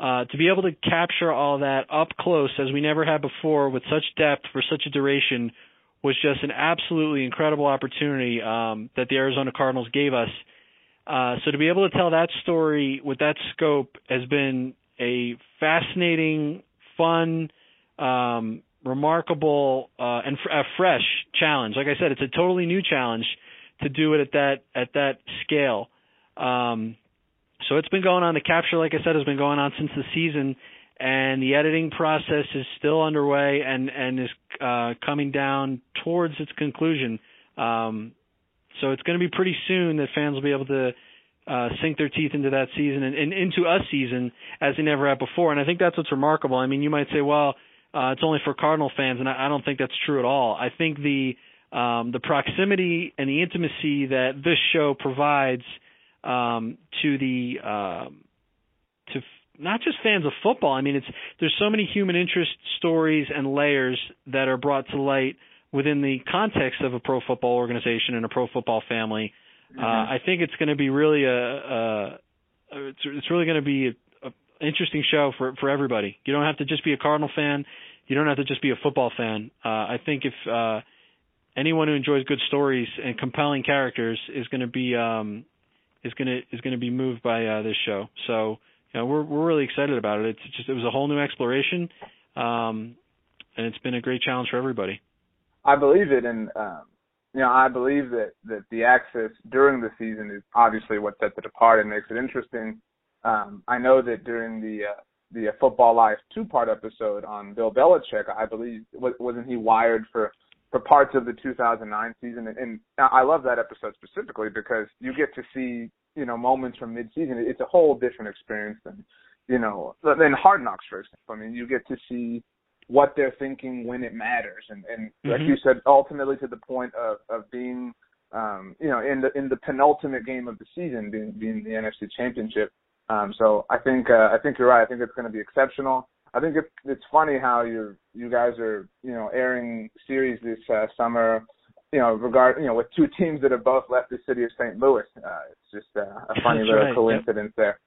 Uh, to be able to capture all that up close as we never had before with such depth for such a duration was just an absolutely incredible opportunity um, that the Arizona Cardinals gave us. Uh, so to be able to tell that story with that scope has been a fascinating, fun, um, remarkable, uh, and f- a fresh challenge. Like I said, it's a totally new challenge to do it at that at that scale. Um, so it's been going on. The capture, like I said, has been going on since the season, and the editing process is still underway and and is uh, coming down towards its conclusion. Um, so it's going to be pretty soon that fans will be able to uh, sink their teeth into that season and, and into a season as they never have before. And I think that's what's remarkable. I mean, you might say, well, uh, it's only for Cardinal fans, and I, I don't think that's true at all. I think the um, the proximity and the intimacy that this show provides um, to the um, to f- not just fans of football. I mean, it's there's so many human interest stories and layers that are brought to light within the context of a pro football organization and a pro football family. Uh, mm-hmm. Uh, I think it's going to be really a, a it's, it's really going to be a, a interesting show for for everybody. You don't have to just be a Cardinal fan. You don't have to just be a football fan. Uh, I think if uh, anyone who enjoys good stories and compelling characters is going to be um, is going to is going to be moved by uh, this show. So you know, we're we're really excited about it. It's just it was a whole new exploration, um, and it's been a great challenge for everybody. I believe it, and um, you know, I believe that that the access during the season is obviously what sets it apart and makes it interesting. Um, I know that during the uh, the Football Life two part episode on Bill Belichick, I believe wasn't he wired for for parts of the 2009 season, and and I love that episode specifically because you get to see you know moments from midseason. It's a whole different experience than you know than Hard Knocks, for example. I mean, you get to see what they're thinking when it matters, and and mm-hmm. like you said, ultimately to the point of of being um, you know in the in the penultimate game of the season, being being the NFC Championship. Um, so I think uh, I think you're right. I think it's going to be exceptional. I think it's it's funny how you you guys are you know airing series this uh, summer, you know regard you know with two teams that have both left the city of St. Louis. Uh, it's just uh, a funny little right, coincidence yep. there.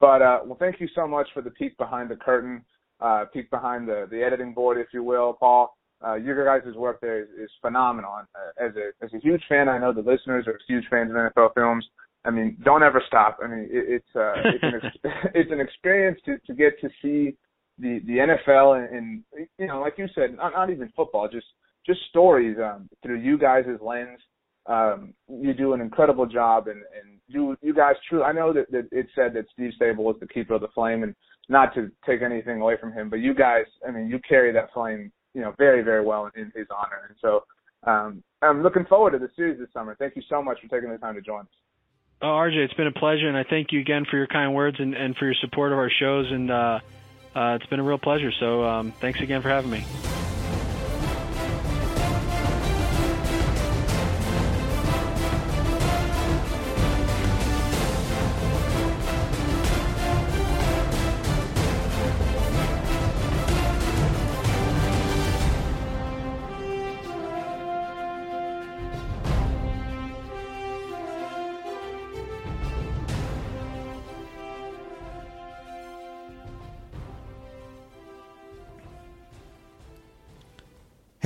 But uh, well, thank you so much for the peek behind the curtain, uh, peek behind the the editing board, if you will, Paul. Uh, your guys' work there is, is phenomenal. Uh, as a as a huge fan, I know the listeners are huge fans of NFL films. I mean, don't ever stop. I mean, it, it's uh, it's an <laughs> it's an experience to to get to see the the NFL and, and you know, like you said, not, not even football, just just stories um, through you guys' lens. Um, you do an incredible job, and and you you guys truly. I know that, that it said that Steve Sabol was the keeper of the flame, and not to take anything away from him, but you guys, I mean, you carry that flame, you know, very very well in, in his honor, and so. Um, I'm looking forward to the series this summer. Thank you so much for taking the time to join us. Oh, RJ, it's been a pleasure, and I thank you again for your kind words and, and for your support of our shows. And uh, uh, it's been a real pleasure. So um, thanks again for having me.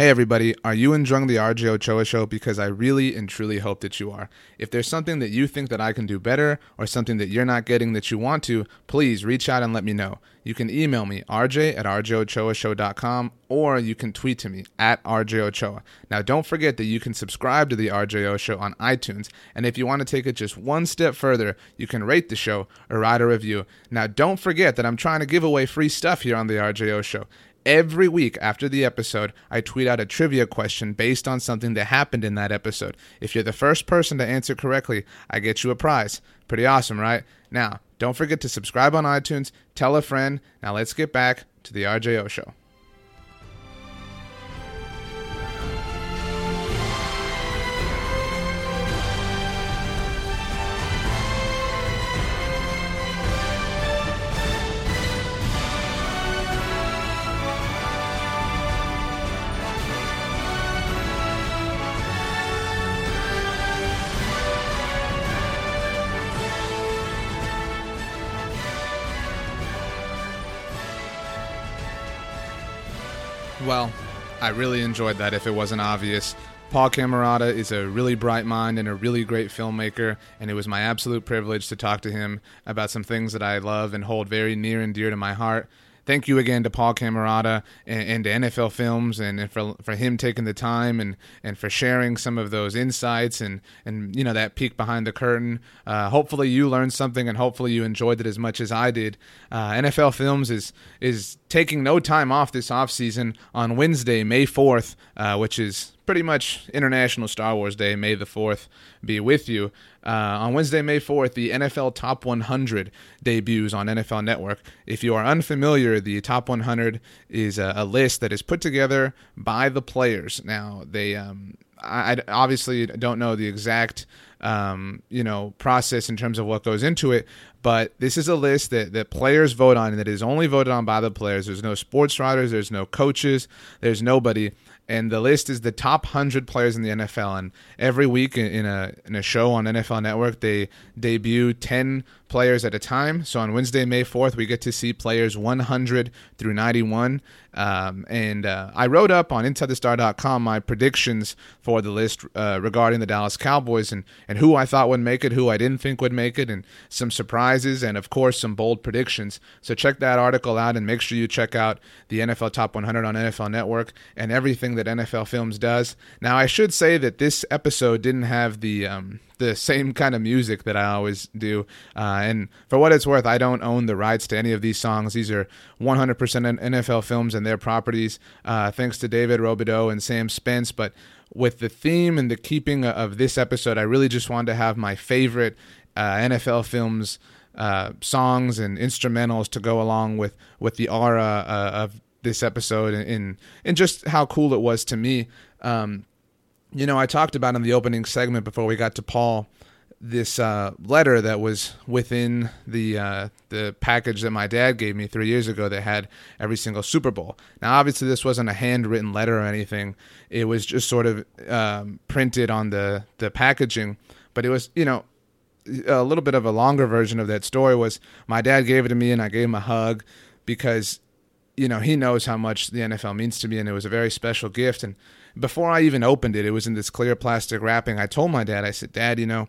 Hey everybody, are you enjoying the RJ Ochoa show? Because I really and truly hope that you are. If there's something that you think that I can do better or something that you're not getting that you want to, please reach out and let me know. You can email me, rj at rjochoashow.com, or you can tweet to me, at rjochoa. Now don't forget that you can subscribe to the RJO show on iTunes, and if you want to take it just one step further, you can rate the show or write a review. Now don't forget that I'm trying to give away free stuff here on the RJO show. Every week after the episode, I tweet out a trivia question based on something that happened in that episode. If you're the first person to answer correctly, I get you a prize. Pretty awesome, right? Now, don't forget to subscribe on iTunes, tell a friend. Now, let's get back to the RJO show. Well, I really enjoyed that if it wasn't obvious. Paul Camarata is a really bright mind and a really great filmmaker, and it was my absolute privilege to talk to him about some things that I love and hold very near and dear to my heart. thank you again to Paul Camarata and, and to NFL Films and, and, for for him taking the time and, and for sharing some of those insights and and you know that peek behind the curtain. Uh, hopefully you learned something and hopefully you enjoyed it as much as I did. Uh, NFL Films is is taking no time off this off season on Wednesday, May fourth, uh, which is pretty much International Star Wars Day, May the 4th, be with you. Uh, on Wednesday, May 4th, the NFL Top 100 debuts on NFL Network. If you are unfamiliar, the Top 100 is a, a list that is put together by the players. Now, they um, I, obviously don't know the exact um, you know process in terms of what goes into it, but this is a list that, that players vote on and that is only voted on by the players. There's no sports writers, there's no coaches, there's nobody and the list is the top 100 players in the NFL and every week in a in a show on NFL Network they debut 10 players at a time. So on Wednesday, May 4th, we get to see players 100 through 91. Um, and uh, I wrote up on InsideTheStar.com my predictions for the list uh, regarding the Dallas Cowboys and, and who I thought would make it, who I didn't think would make it, and some surprises, and of course, some bold predictions. So check that article out and make sure you check out the NFL Top 100 on NFL Network and everything that NFL Films does. Now, I should say that this episode didn't have the. Um, the same kind of music that I always do. Uh, and for what it's worth, I don't own the rights to any of these songs. These are 100% NFL films and their properties, uh, thanks to David Robidoux and Sam Spence. But with the theme and the keeping of this episode, I really just wanted to have my favorite uh, NFL films. Uh, songs and instrumentals to go along with with the aura uh, of this episode and and just how cool it was to me. Um, you know, I talked about in the opening segment before we got to Paul this uh, letter that was within the uh, the package that my dad gave me three years ago that had every single Super Bowl. Now, obviously, this wasn't a handwritten letter or anything; it was just sort of um, printed on the the packaging. But it was, you know, a little bit of a longer version of that story was my dad gave it to me, and I gave him a hug because, you know, he knows how much the NFL means to me, and it was a very special gift and before I even opened it, it was in this clear plastic wrapping. I told my dad, I said, Dad, you know,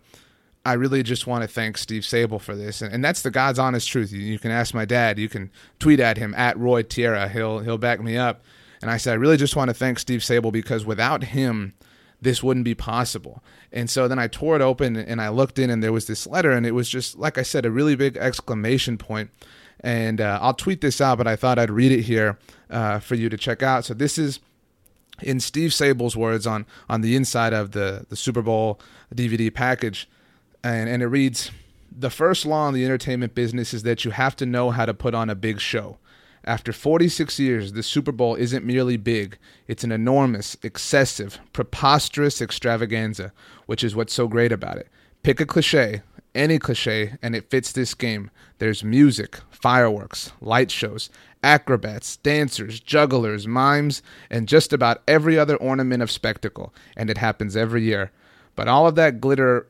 I really just want to thank Steve Sabol for this, and, and that's the God's honest truth. You, you, can ask my dad. You can tweet at him at Roy Tierra. He'll he'll back me up. And I said, I really just want to thank Steve Sabol because without him, this wouldn't be possible. And so then I tore it open and I looked in, and there was this letter, and it was just like I said, a really big exclamation point. And uh, I'll tweet this out, but I thought I'd read it here uh, for you to check out. So this is in Steve Sabol's words on on the inside of the the Super Bowl DVD package, and and it reads, "The first law in the entertainment business is that you have to know how to put on a big show." After 46 years, the Super Bowl isn't merely big, it's an enormous, excessive, preposterous extravaganza, which is what's so great about it. Pick a cliche, any cliche, and it fits this game. There's music, fireworks, light shows, acrobats, dancers, jugglers, mimes, and just about every other ornament of spectacle, and it happens every year. But all of that glitter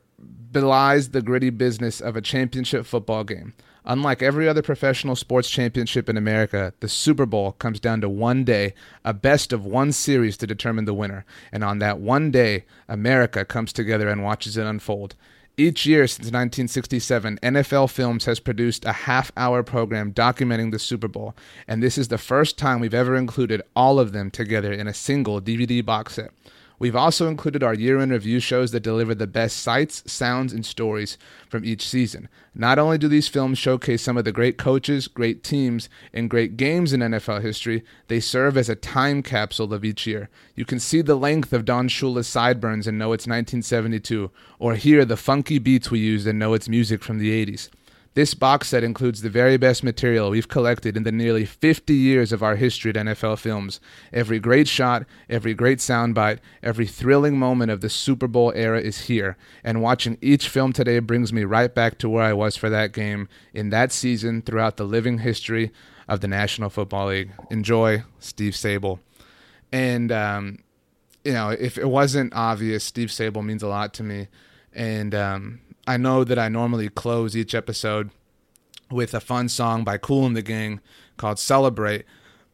belies the gritty business of a championship football game. Unlike every other professional sports championship in America, the Super Bowl comes down to one day, a best of one series to determine the winner. And on that one day, America comes together and watches it unfold. Each year since 1967, NFL Films has produced a half hour program documenting the Super Bowl, and this is the first time we've ever included all of them together in a single DVD box set. We've also included our year in review shows that deliver the best sights, sounds, and stories from each season. Not only do these films showcase some of the great coaches, great teams, and great games in NFL history, they serve as a time capsule of each year. You can see the length of Don Shula's sideburns and know it's 1972, or hear the funky beats we used and know it's music from the 80s. This box set includes the very best material we've collected in the nearly 50 years of our history at NFL Films. Every great shot, every great soundbite, every thrilling moment of the Super Bowl era is here, and watching each film today brings me right back to where I was for that game in that season throughout the living history of the National Football League. Enjoy, Steve Sabol. And, um, you know, if it wasn't obvious, Steve Sabol means a lot to me. And, um, I know that I normally close each episode with a fun song by Cool and the Gang called Celebrate,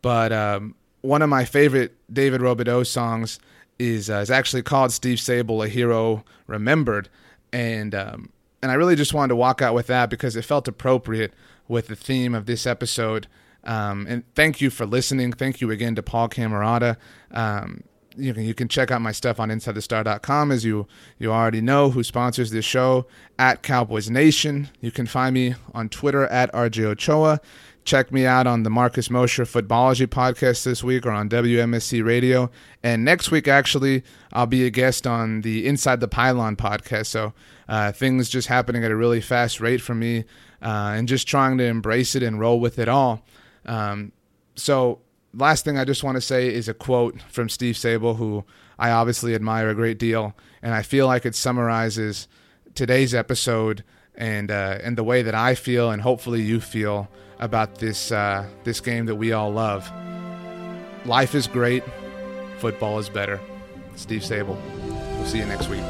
but um, one of my favorite David Robidoux songs is uh, is actually called Steve Sabol, a hero remembered, and um, and I really just wanted to walk out with that because it felt appropriate with the theme of this episode. Um, and thank you for listening. Thank you again to Paul Camarata. Um, you can you can check out my stuff on InsideTheStar.com as you you already know who sponsors this show at Cowboys Nation. You can find me on Twitter at RJ Ochoa. Check me out on the Marcus Mosher Footballogy podcast this week or on WMSC Radio. And next week, actually, I'll be a guest on the Inside the Pylon podcast. So uh, things just happening at a really fast rate for me uh, and just trying to embrace it and roll with it all. Um, so last thing I just want to say is a quote from Steve Sabol, who I obviously admire a great deal, and I feel like it summarizes today's episode and uh, and the way that I feel, and hopefully you feel about this uh, this game that we all love. Life is great, football is better. Steve Sabol. We'll see you next week.